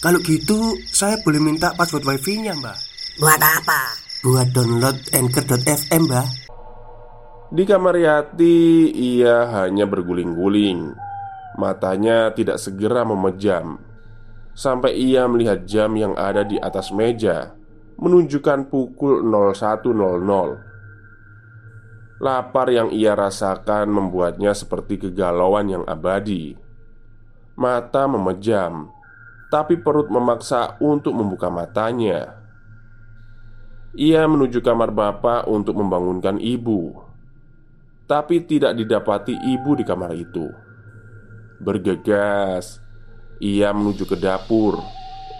Kalau gitu, saya boleh minta password wifi-nya, Mbak. Buat apa? Buat download Anchor.fm, Mbak. Di kamar Yati, ia hanya berguling-guling. Matanya tidak segera memejam sampai ia melihat jam yang ada di atas meja menunjukkan pukul 01.00. Lapar yang ia rasakan membuatnya seperti kegalauan yang abadi. Mata memejam, tapi perut memaksa untuk membuka matanya. Ia menuju kamar bapak untuk membangunkan ibu, tapi tidak didapati ibu di kamar itu. Bergegas, ia menuju ke dapur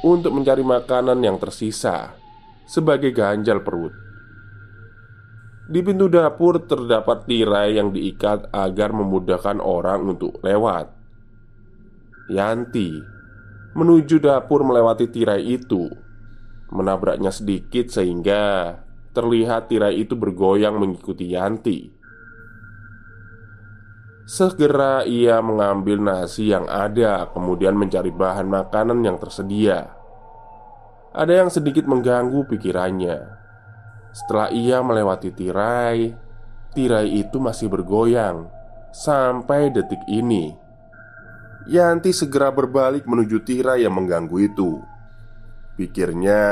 untuk mencari makanan yang tersisa sebagai ganjal perut. Di pintu dapur terdapat tirai yang diikat agar memudahkan orang untuk lewat. Yanti menuju dapur melewati tirai itu, menabraknya sedikit sehingga terlihat tirai itu bergoyang mengikuti Yanti. Segera ia mengambil nasi yang ada, kemudian mencari bahan makanan yang tersedia. Ada yang sedikit mengganggu pikirannya. Setelah ia melewati tirai, tirai itu masih bergoyang sampai detik ini. Yanti segera berbalik menuju tirai yang mengganggu itu. Pikirnya,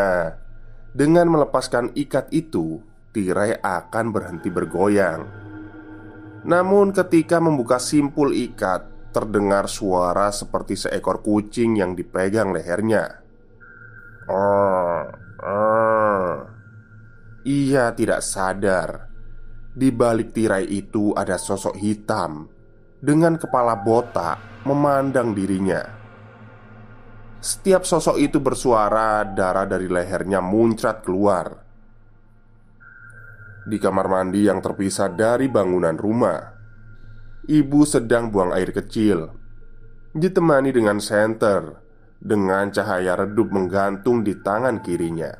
dengan melepaskan ikat itu, tirai akan berhenti bergoyang. Namun, ketika membuka simpul ikat, terdengar suara seperti seekor kucing yang dipegang lehernya. Oh, oh. Ia tidak sadar di balik tirai itu ada sosok hitam dengan kepala botak memandang dirinya. Setiap sosok itu bersuara, darah dari lehernya muncrat keluar di kamar mandi yang terpisah dari bangunan rumah. Ibu sedang buang air kecil, ditemani dengan senter dengan cahaya redup menggantung di tangan kirinya.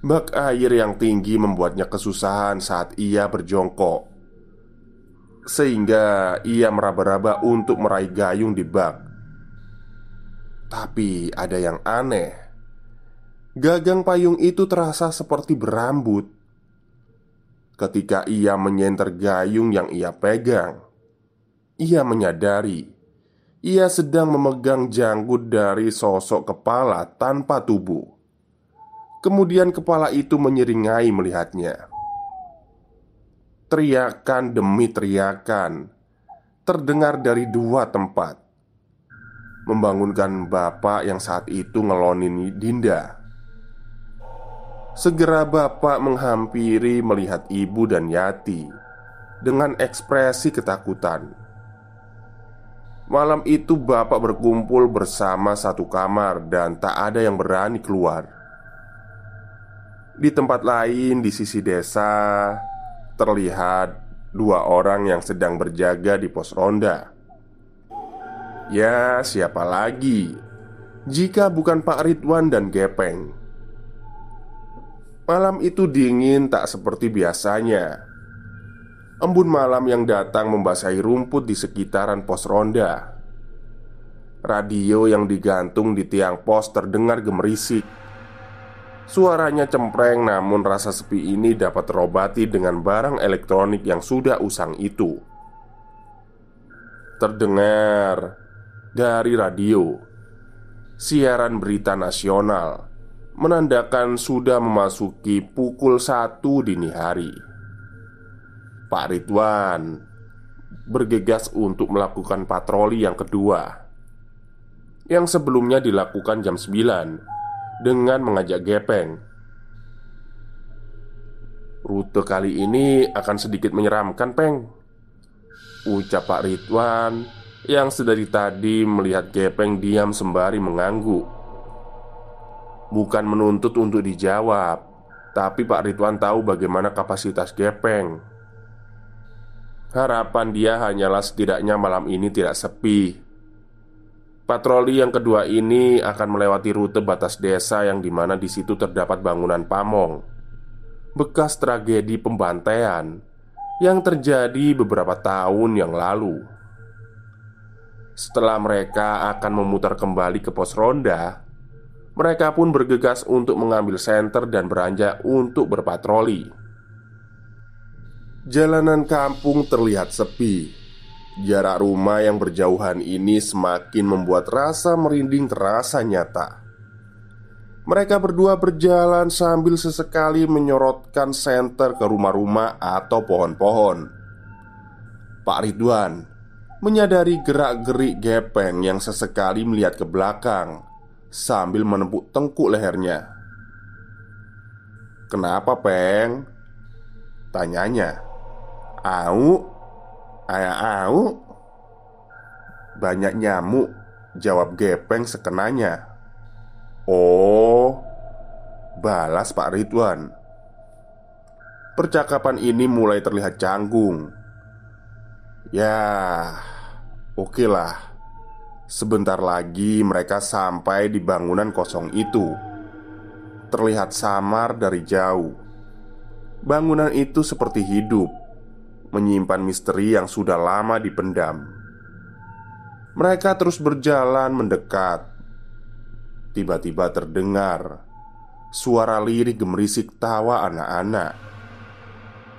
Bak air yang tinggi membuatnya kesusahan saat ia berjongkok, sehingga ia meraba-raba untuk meraih gayung di bak. Tapi ada yang aneh. Gagang payung itu terasa seperti berambut Ketika ia menyenter gayung yang ia pegang, ia menyadari ia sedang memegang janggut dari sosok kepala tanpa tubuh. Kemudian kepala itu menyeringai melihatnya. Teriakan demi teriakan terdengar dari dua tempat, membangunkan bapak yang saat itu ngelonin Dinda. Segera bapak menghampiri melihat ibu dan Yati Dengan ekspresi ketakutan. Malam itu bapak berkumpul bersama satu kamar Dan tak ada yang berani keluar. Di tempat lain di sisi desa Terlihat dua orang yang sedang berjaga di pos ronda Ya siapa lagi Jika bukan Pak Ridwan dan Gepeng Malam itu dingin tak seperti biasanya. Embun malam yang datang membasahi rumput di sekitaran pos ronda. Radio yang digantung di tiang pos terdengar gemerisik. Suaranya cempreng, namun rasa sepi ini dapat terobati dengan barang elektronik yang sudah usang itu. Terdengar dari radio siaran berita nasional menandakan sudah memasuki pukul satu dini hari. Pak Ridwan bergegas untuk melakukan patroli yang kedua yang sebelumnya dilakukan jam 9 dengan mengajak Gepeng. Rute kali ini akan sedikit menyeramkan, Peng. Ucap Pak Ridwan Yang sedari tadi melihat Gepeng diam sembari mengangguk Bukan menuntut untuk dijawab Tapi Pak Ridwan tahu bagaimana kapasitas Gepeng Harapan dia hanyalah setidaknya malam ini tidak sepi Patroli yang kedua ini akan melewati rute batas desa yang di mana di situ terdapat bangunan pamong. Bekas tragedi pembantaian yang terjadi beberapa tahun yang lalu. Setelah mereka akan memutar kembali ke pos ronda Mereka pun bergegas untuk mengambil senter dan beranjak untuk berpatroli. Jalanan kampung terlihat sepi Jarak rumah yang berjauhan ini semakin membuat rasa merinding terasa nyata. Mereka berdua berjalan sambil sesekali menyorotkan senter ke rumah-rumah atau pohon-pohon. Pak Ridwan menyadari gerak-gerik gepeng yang sesekali melihat ke belakang sambil menepuk tengkuk lehernya. "Kenapa, Peng?" tanyanya. "Au." Ayah au. Banyak nyamuk. Jawab Gepeng sekenanya. Oh Balas Pak Ridwan. Percakapan ini mulai terlihat canggung. Ya Oke lah. Sebentar lagi mereka sampai di bangunan kosong itu. Terlihat samar dari jauh. Bangunan itu seperti hidup menyimpan misteri yang sudah lama dipendam. Mereka terus berjalan mendekat. Tiba-tiba terdengar suara lirik gemerisik tawa anak-anak,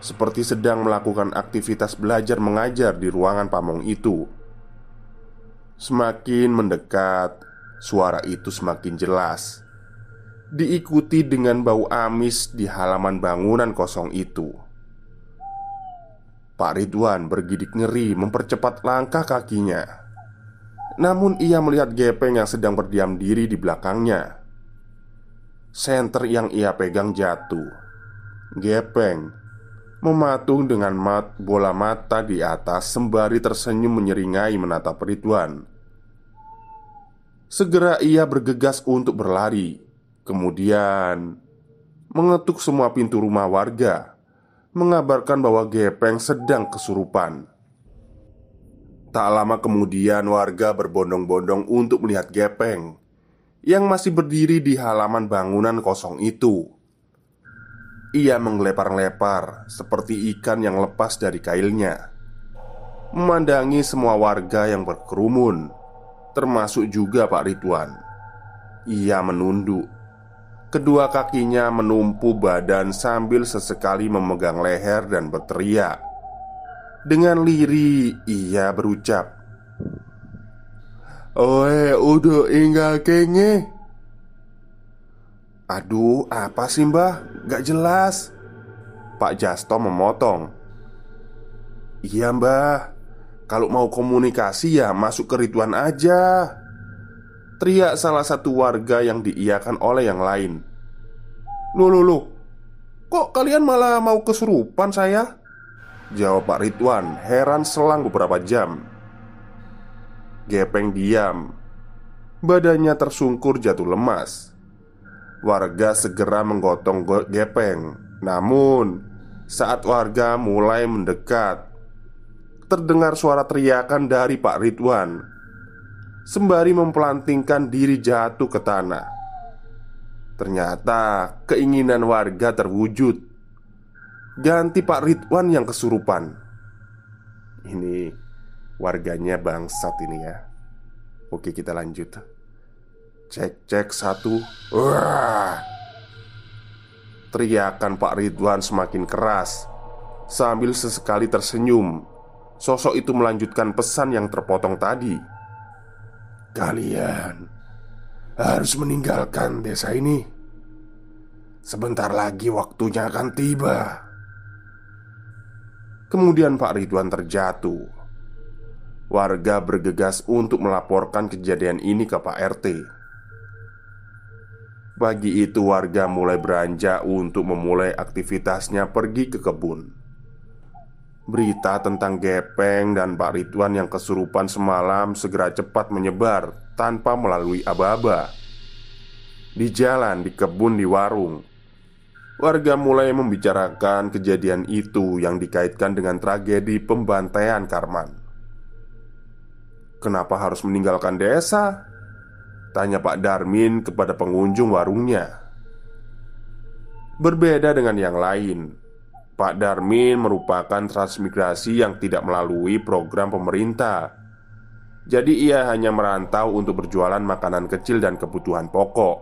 seperti sedang melakukan aktivitas belajar mengajar di ruangan pamong itu. Semakin mendekat, suara itu semakin jelas, diikuti dengan bau amis di halaman bangunan kosong itu. Pak Ridwan bergidik ngeri mempercepat langkah kakinya. Namun ia melihat Gepeng yang sedang berdiam diri di belakangnya. Senter yang ia pegang jatuh. Gepeng Mematung dengan mat bola mata di atas Sembari tersenyum menyeringai menatap Ridwan. Segera ia bergegas untuk berlari Kemudian Mengetuk semua pintu rumah warga mengabarkan bahwa Gepeng sedang kesurupan. Tak lama kemudian warga berbondong-bondong untuk melihat Gepeng yang masih berdiri di halaman bangunan kosong itu. Ia menggelepar-lepar seperti ikan yang lepas dari kailnya, memandangi semua warga yang berkerumun, termasuk juga Pak Ridwan. Ia menunduk Kedua kakinya menumpu badan sambil sesekali memegang leher dan berteriak. Dengan liri ia berucap, Oe, udah inggal kenge Aduh, apa sih mbah? Gak jelas Pak Jasto memotong Iya mbah Kalau mau komunikasi ya masuk ke Ridwan aja Teriak salah satu warga yang diiakan oleh yang lain. Loh loh loh Kok kalian malah mau kesurupan saya? Jawab Pak Ridwan heran selang beberapa jam. Gepeng diam. Badannya tersungkur jatuh lemas. Warga segera menggotong Gepeng. Namun Saat warga mulai mendekat Terdengar suara teriakan dari Pak Ridwan sembari mempelantingkan diri jatuh ke tanah. Ternyata keinginan warga terwujud. Ganti Pak Ridwan yang kesurupan. Ini warganya bangsat ini ya. Oke, kita lanjut. Cek cek satu. Wah. Teriakan Pak Ridwan semakin keras Sambil sesekali tersenyum Sosok itu melanjutkan pesan yang terpotong tadi Kalian harus meninggalkan desa ini. Sebentar lagi waktunya akan tiba. Kemudian Pak Ridwan terjatuh. Warga bergegas untuk melaporkan kejadian ini ke Pak RT. Pagi itu warga mulai beranjak untuk memulai aktivitasnya pergi ke kebun. Berita tentang Gepeng dan Pak Ridwan yang kesurupan semalam segera cepat menyebar tanpa melalui aba-aba. Di jalan, di kebun, di warung, warga mulai membicarakan kejadian itu yang dikaitkan dengan tragedi pembantaian Karman. Kenapa harus meninggalkan desa? Tanya Pak Darmin kepada pengunjung warungnya. Berbeda dengan yang lain, Pak Darmin merupakan transmigrasi yang tidak melalui program pemerintah. Jadi ia hanya merantau untuk berjualan makanan kecil dan kebutuhan pokok.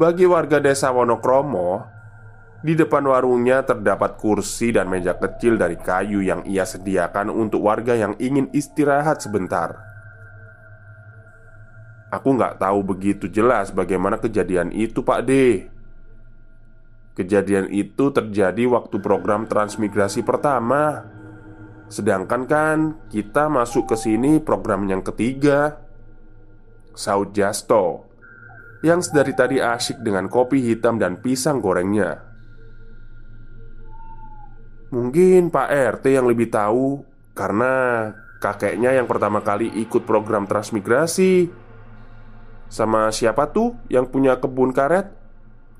Bagi warga desa Wonokromo, di depan warungnya terdapat kursi dan meja kecil dari kayu yang ia sediakan untuk warga yang ingin istirahat sebentar. Aku nggak tahu begitu jelas bagaimana kejadian itu, Pak D. Kejadian itu terjadi waktu program transmigrasi pertama. Sedangkan kan kita masuk ke sini program yang ketiga. Saud Jasto yang sedari tadi asyik dengan kopi hitam dan pisang gorengnya. Mungkin Pak RT yang lebih tahu karena kakeknya yang pertama kali ikut program transmigrasi. Sama siapa tuh yang punya kebun karet?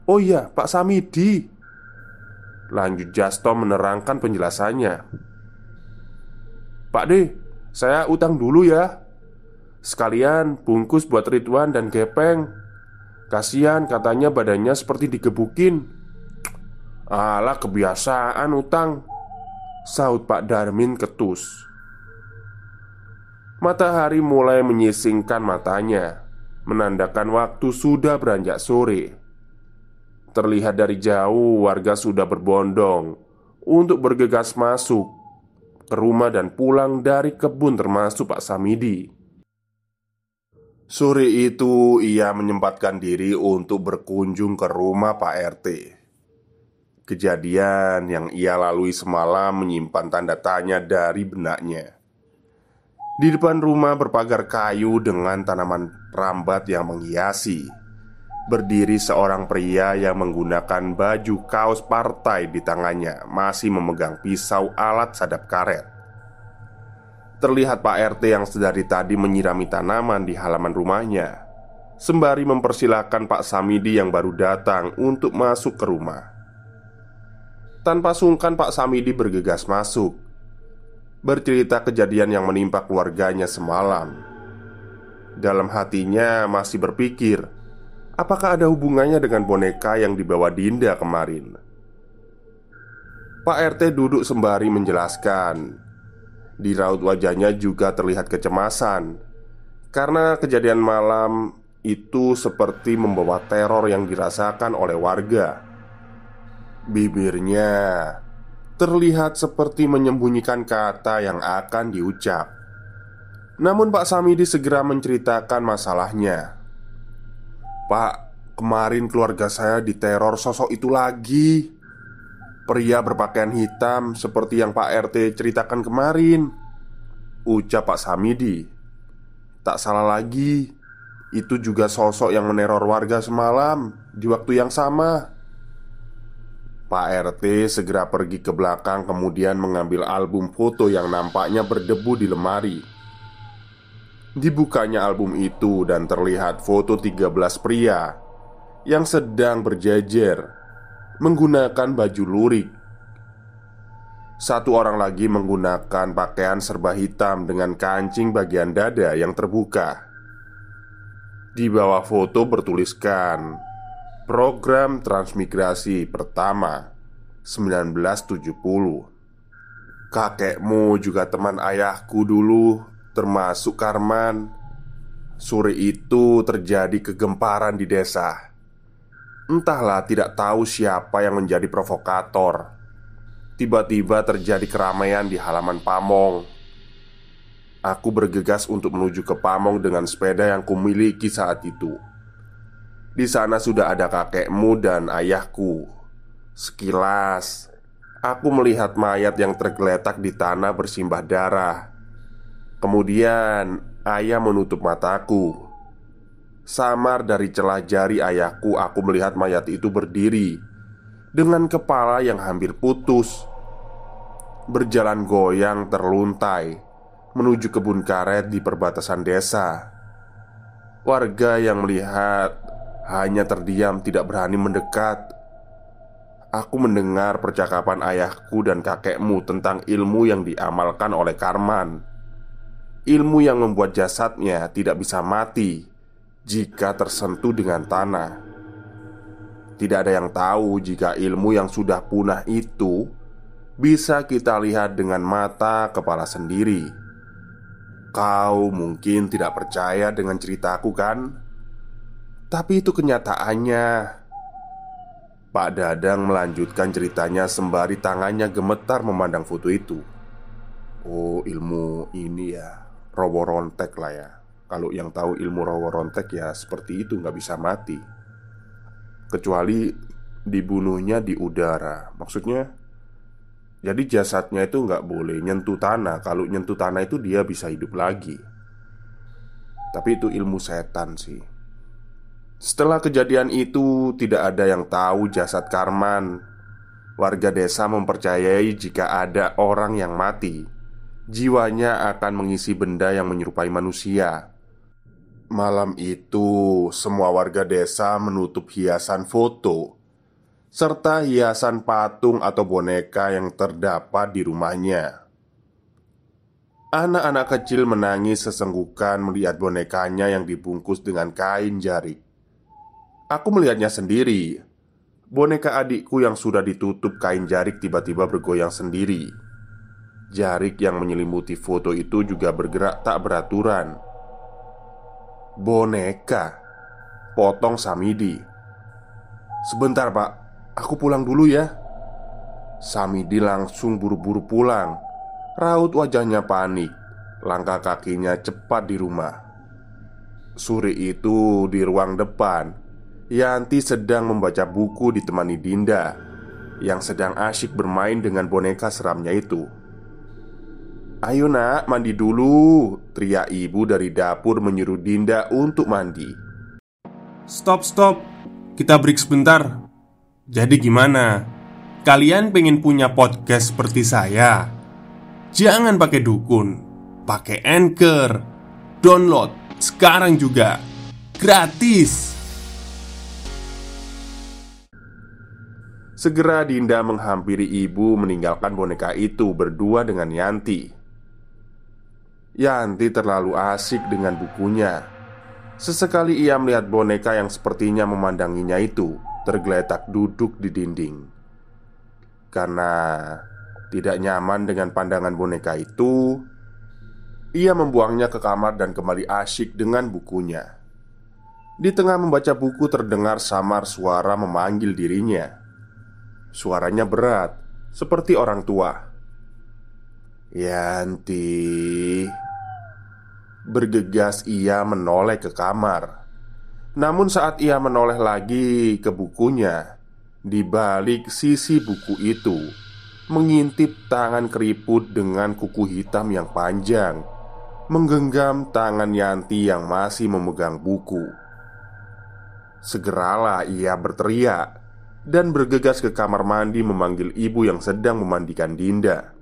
Oh iya, Pak Samidi. Lanjut Jasto menerangkan penjelasannya. Pak D, saya utang dulu ya. Sekalian bungkus buat Ridwan dan Gepeng. Kasian katanya badannya seperti digebukin. Alah kebiasaan utang. Saud Pak Darmin ketus. Matahari mulai menyisingkan matanya Menandakan waktu sudah beranjak sore Terlihat dari jauh warga sudah berbondong Untuk bergegas masuk Ke rumah dan pulang dari kebun termasuk Pak Samidi. Sore itu ia menyempatkan diri untuk berkunjung ke rumah Pak RT Kejadian yang ia lalui semalam menyimpan tanda tanya dari benaknya. Di depan rumah berpagar kayu dengan tanaman rambat yang menghiasi berdiri seorang pria yang menggunakan baju kaos partai di tangannya, masih memegang pisau alat sadap karet. Terlihat Pak RT yang sedari tadi menyirami tanaman di halaman rumahnya, sembari mempersilahkan Pak Samidi yang baru datang untuk masuk ke rumah. Tanpa sungkan, Pak Samidi bergegas masuk, bercerita kejadian yang menimpa keluarganya semalam. Dalam hatinya masih berpikir Apakah ada hubungannya dengan boneka yang dibawa Dinda kemarin? Pak RT duduk sembari menjelaskan. Di raut wajahnya juga terlihat kecemasan karena kejadian malam itu seperti membawa teror yang dirasakan oleh warga. Bibirnya terlihat seperti menyembunyikan kata yang akan diucap. Namun, Pak Samidi segera menceritakan masalahnya. Pak, kemarin keluarga saya diteror sosok itu lagi. Pria berpakaian hitam seperti yang Pak RT ceritakan kemarin. Ucap Pak Samidi. Tak salah lagi Itu juga sosok yang meneror warga semalam Di waktu yang sama. Pak RT segera pergi ke belakang Kemudian mengambil album foto yang nampaknya berdebu di lemari Dibukanya album itu dan terlihat foto 13 pria Yang sedang berjejer Menggunakan baju lurik. Satu orang lagi menggunakan pakaian serba hitam dengan kancing bagian dada yang terbuka. Di bawah foto bertuliskan Program Transmigrasi Pertama 1970 Kakekmu juga teman ayahku dulu termasuk Karman. Sore itu terjadi kegemparan di desa. Entahlah, tidak tahu siapa yang menjadi provokator. Tiba-tiba terjadi keramaian di halaman Pamong. Aku bergegas untuk menuju ke Pamong dengan sepeda yang kumiliki saat itu. Di sana sudah ada kakekmu dan ayahku. Sekilas, aku melihat mayat yang tergeletak di tanah bersimbah darah. Kemudian ayah menutup mataku Samar dari celah jari ayahku Aku melihat mayat itu berdiri Dengan kepala yang hampir putus berjalan goyang terluntai menuju kebun karet di perbatasan desa. Warga yang melihat hanya terdiam, tidak berani mendekat. Aku mendengar percakapan ayahku dan kakekmu tentang ilmu yang diamalkan oleh Karman. Ilmu yang membuat jasadnya tidak bisa mati jika tersentuh dengan tanah. Tidak ada yang tahu jika ilmu yang sudah punah itu bisa kita lihat dengan mata kepala sendiri. Kau mungkin tidak percaya dengan ceritaku, kan? Tapi itu kenyataannya. Pak Dadang melanjutkan ceritanya sembari tangannya gemetar memandang foto itu. Oh, ilmu ini ya, rowo rontek lah ya. Kalau yang tahu ilmu rowo rontek ya seperti itu nggak bisa mati. Kecuali dibunuhnya di udara. Maksudnya jadi jasadnya itu nggak boleh nyentuh tanah Kalau nyentuh tanah itu dia bisa hidup lagi Tapi itu ilmu setan sih Setelah kejadian itu tidak ada yang tahu jasad Karman Warga desa mempercayai jika ada orang yang mati Jiwanya akan mengisi benda yang menyerupai manusia Malam itu, semua warga desa menutup hiasan foto serta hiasan patung atau boneka yang terdapat di rumahnya. Anak-anak kecil menangis sesenggukan melihat bonekanya yang dibungkus dengan kain jarik. Aku melihatnya sendiri. Boneka adikku yang sudah ditutup kain jarik tiba-tiba bergoyang sendiri. Jarik yang menyelimuti foto itu juga bergerak tak beraturan. Boneka, potong Samidi. Sebentar, Pak. Aku pulang dulu ya. Samidi langsung buru-buru pulang. Raut wajahnya panik. Langkah kakinya cepat di rumah. Sore itu di ruang depan. Yanti sedang membaca buku ditemani Dinda Yang sedang asyik bermain dengan boneka seramnya itu Ayo nak, mandi dulu. Teriak ibu dari dapur menyuruh Dinda untuk mandi. Stop, stop. Kita break sebentar. Jadi gimana? Kalian pengen punya podcast seperti saya? Jangan pakai dukun. Pakai Anchor. Download sekarang juga. Gratis. Segera Dinda menghampiri ibu meninggalkan boneka itu berdua dengan Yanti Yanti terlalu asik dengan bukunya. Sesekali ia melihat boneka yang sepertinya memandanginya itu tergeletak duduk di dinding. Karena tidak nyaman dengan pandangan boneka itu Ia membuangnya ke kamar dan kembali asyik dengan bukunya. Di tengah membaca buku terdengar samar suara memanggil dirinya. Suaranya berat, seperti orang tua. Yanti Bergegas ia menoleh ke kamar. Namun saat ia menoleh lagi ke bukunya Di balik sisi buku itu Mengintip tangan keriput dengan kuku hitam yang panjang Menggenggam tangan Yanti yang masih memegang buku. Segeralah ia berteriak Dan bergegas ke kamar mandi memanggil ibu yang sedang memandikan Dinda.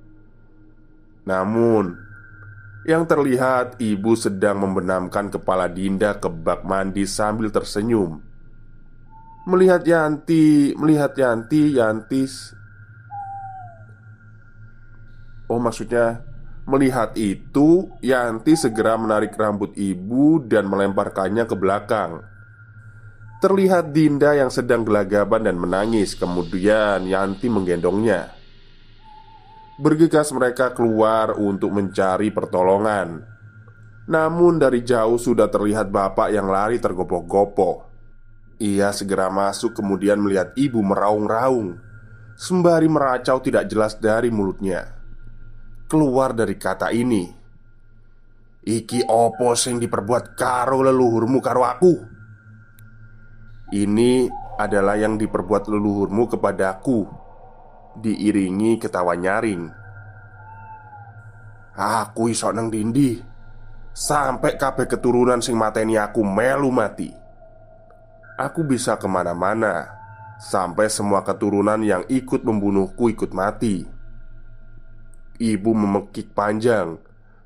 Namun yang terlihat ibu sedang membenamkan kepala Dinda ke bak mandi sambil tersenyum. Melihat Yanti, melihat Yanti, Yantis Oh maksudnya Melihat itu, Yanti segera menarik rambut ibu dan melemparkannya ke belakang. Terlihat Dinda yang sedang gelagapan dan menangis. Kemudian Yanti menggendongnya Bergegas mereka keluar untuk mencari pertolongan. Namun dari jauh sudah terlihat bapak yang lari tergopoh-gopoh. Ia segera masuk kemudian melihat ibu meraung-raung. Sembari meracau tidak jelas dari mulutnya. Keluar dari kata ini. Iki opo sing diperbuat karo leluhurmu karo aku? Ini adalah yang diperbuat leluhurmu kepadaku diiringi ketawa nyaring. Aku iso nang dindi Sampai kabeh keturunan sing mateni aku melu mati Aku bisa ke mana-mana Sampai semua keturunan yang ikut membunuhku ikut mati ibu memekik panjang,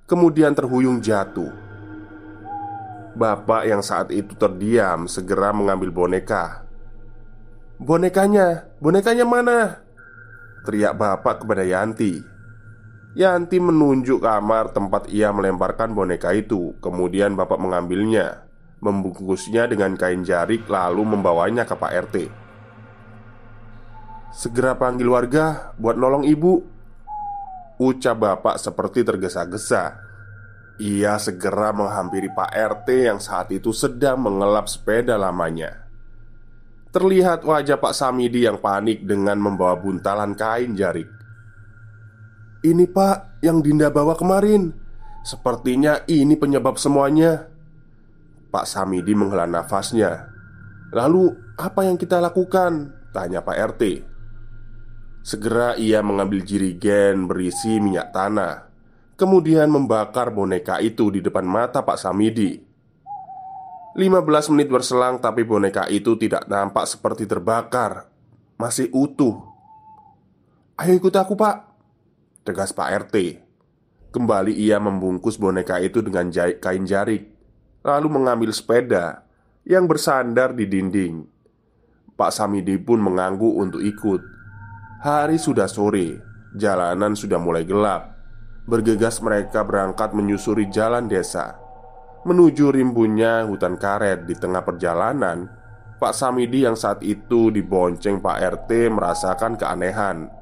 kemudian terhuyung jatuh. Bapak yang saat itu terdiam segera mengambil boneka. "Bonekanya, bonekanya mana?" Teriak bapak kepada Yanti. Yanti menunjuk kamar tempat ia melemparkan boneka itu. Kemudian bapak mengambilnya, membungkusnya dengan kain jarik, lalu membawanya ke Pak RT. Segera panggil warga buat nolong ibu Ucap bapak seperti tergesa-gesa Ia segera menghampiri Pak RT yang saat itu sedang mengelap sepeda lamanya Terlihat wajah Pak Samidi yang panik dengan membawa buntalan kain jarik Ini pak yang Dinda bawa kemarin. Sepertinya ini penyebab semuanya. Pak Samidi menghela nafasnya. Lalu apa yang kita lakukan? Tanya Pak RT Segera ia mengambil jirigen berisi minyak tanah Kemudian membakar boneka itu di depan mata Pak Samidi 15 menit berselang tapi boneka itu tidak nampak seperti terbakar. Masih utuh. Ayo ikut aku pak. Tegas Pak RT Kembali ia membungkus boneka itu dengan kain jarik Lalu mengambil sepeda Yang bersandar di dinding. Pak Samidi pun mengangguk untuk ikut. Hari sudah sore, jalanan sudah mulai gelap. Bergegas mereka berangkat menyusuri jalan desa menuju rimbunnya hutan karet di tengah perjalanan. Pak Samidi yang saat itu dibonceng Pak RT merasakan keanehan.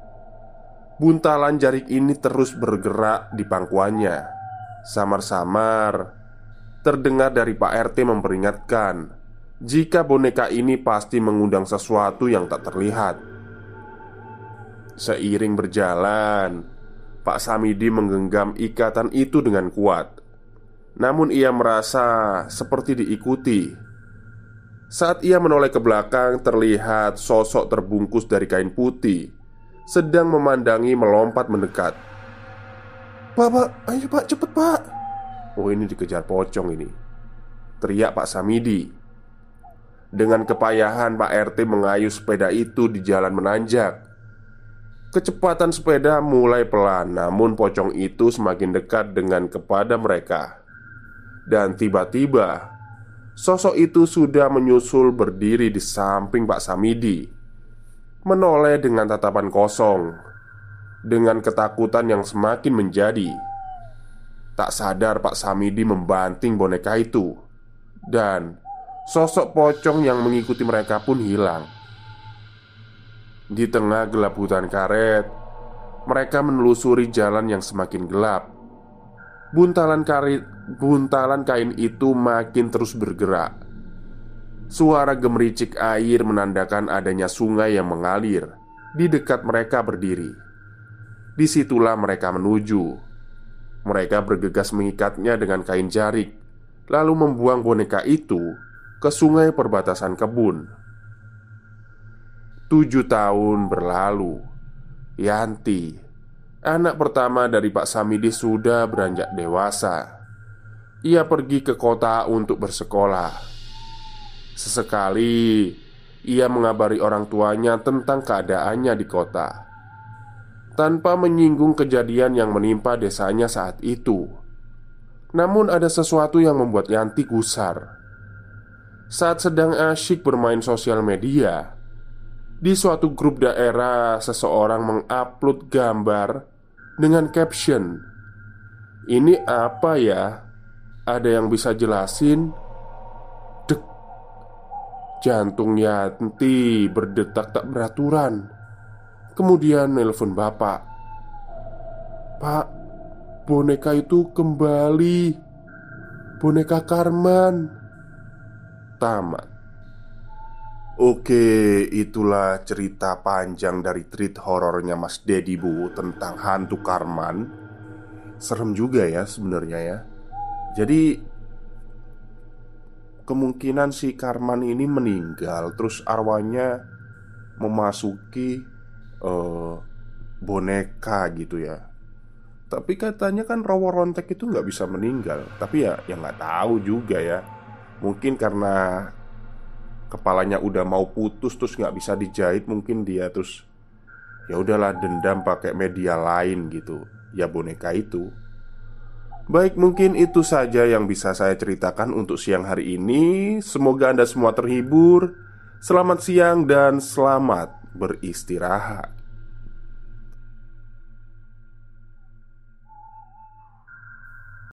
Buntalan jarik ini terus bergerak di pangkuannya. Samar-samar terdengar dari Pak RT memperingatkan jika boneka ini pasti mengundang sesuatu yang tak terlihat. Seiring berjalan, Pak Samidi menggenggam ikatan itu dengan kuat. Namun ia merasa seperti diikuti. Saat ia menoleh ke belakang, terlihat sosok terbungkus dari kain putih sedang memandangi melompat mendekat. "Pak, Pak, ayo Pak, cepet Pak!" Oh, ini dikejar pocong ini. Teriak Pak Samidi. Dengan kepayahan Pak RT mengayuh sepeda itu di jalan menanjak Kecepatan sepeda mulai pelan, namun pocong itu semakin dekat dengan kepada mereka. Dan tiba-tiba, sosok itu sudah menyusul berdiri di samping Pak Samidi, menoleh dengan tatapan kosong, dengan ketakutan yang semakin menjadi. Tak sadar, Pak Samidi membanting boneka itu, dan sosok pocong yang mengikuti mereka pun hilang. Di tengah gelap hutan karet, mereka menelusuri jalan yang semakin gelap. Buntalan karet, buntalan kain itu makin terus bergerak. Suara gemericik air menandakan adanya sungai yang mengalir di dekat mereka berdiri. Di situlah mereka menuju. Mereka bergegas mengikatnya dengan kain jarik, lalu membuang boneka itu ke sungai perbatasan kebun. Tujuh tahun berlalu Yanti Anak pertama dari Pak Samidi sudah beranjak dewasa Ia pergi ke kota untuk bersekolah. Sesekali Ia mengabari orang tuanya tentang keadaannya di kota. Tanpa menyinggung kejadian yang menimpa desanya saat itu. Namun ada sesuatu yang membuat Yanti gusar Saat sedang asyik bermain sosial media di suatu grup daerah, seseorang mengupload gambar dengan caption Ini apa ya? Ada yang bisa jelasin? Dek Jantung Yanti berdetak tak beraturan Kemudian nelpon bapak Pak, boneka itu kembali Boneka Karman Tamat Oke, itulah cerita panjang dari treat horornya Mas Dedi Bu tentang hantu Karman. Serem juga ya sebenarnya ya. Jadi kemungkinan si Karman ini meninggal terus arwahnya memasuki uh, boneka gitu ya. Tapi katanya kan Rawa Rontek itu nggak bisa meninggal. Tapi ya, yang nggak tahu juga ya. Mungkin karena kepalanya udah mau putus terus nggak bisa dijahit mungkin dia terus ya udahlah dendam pakai media lain gitu ya boneka itu. Baik, mungkin itu saja yang bisa saya ceritakan untuk siang hari ini. Semoga Anda semua terhibur. Selamat siang dan selamat beristirahat.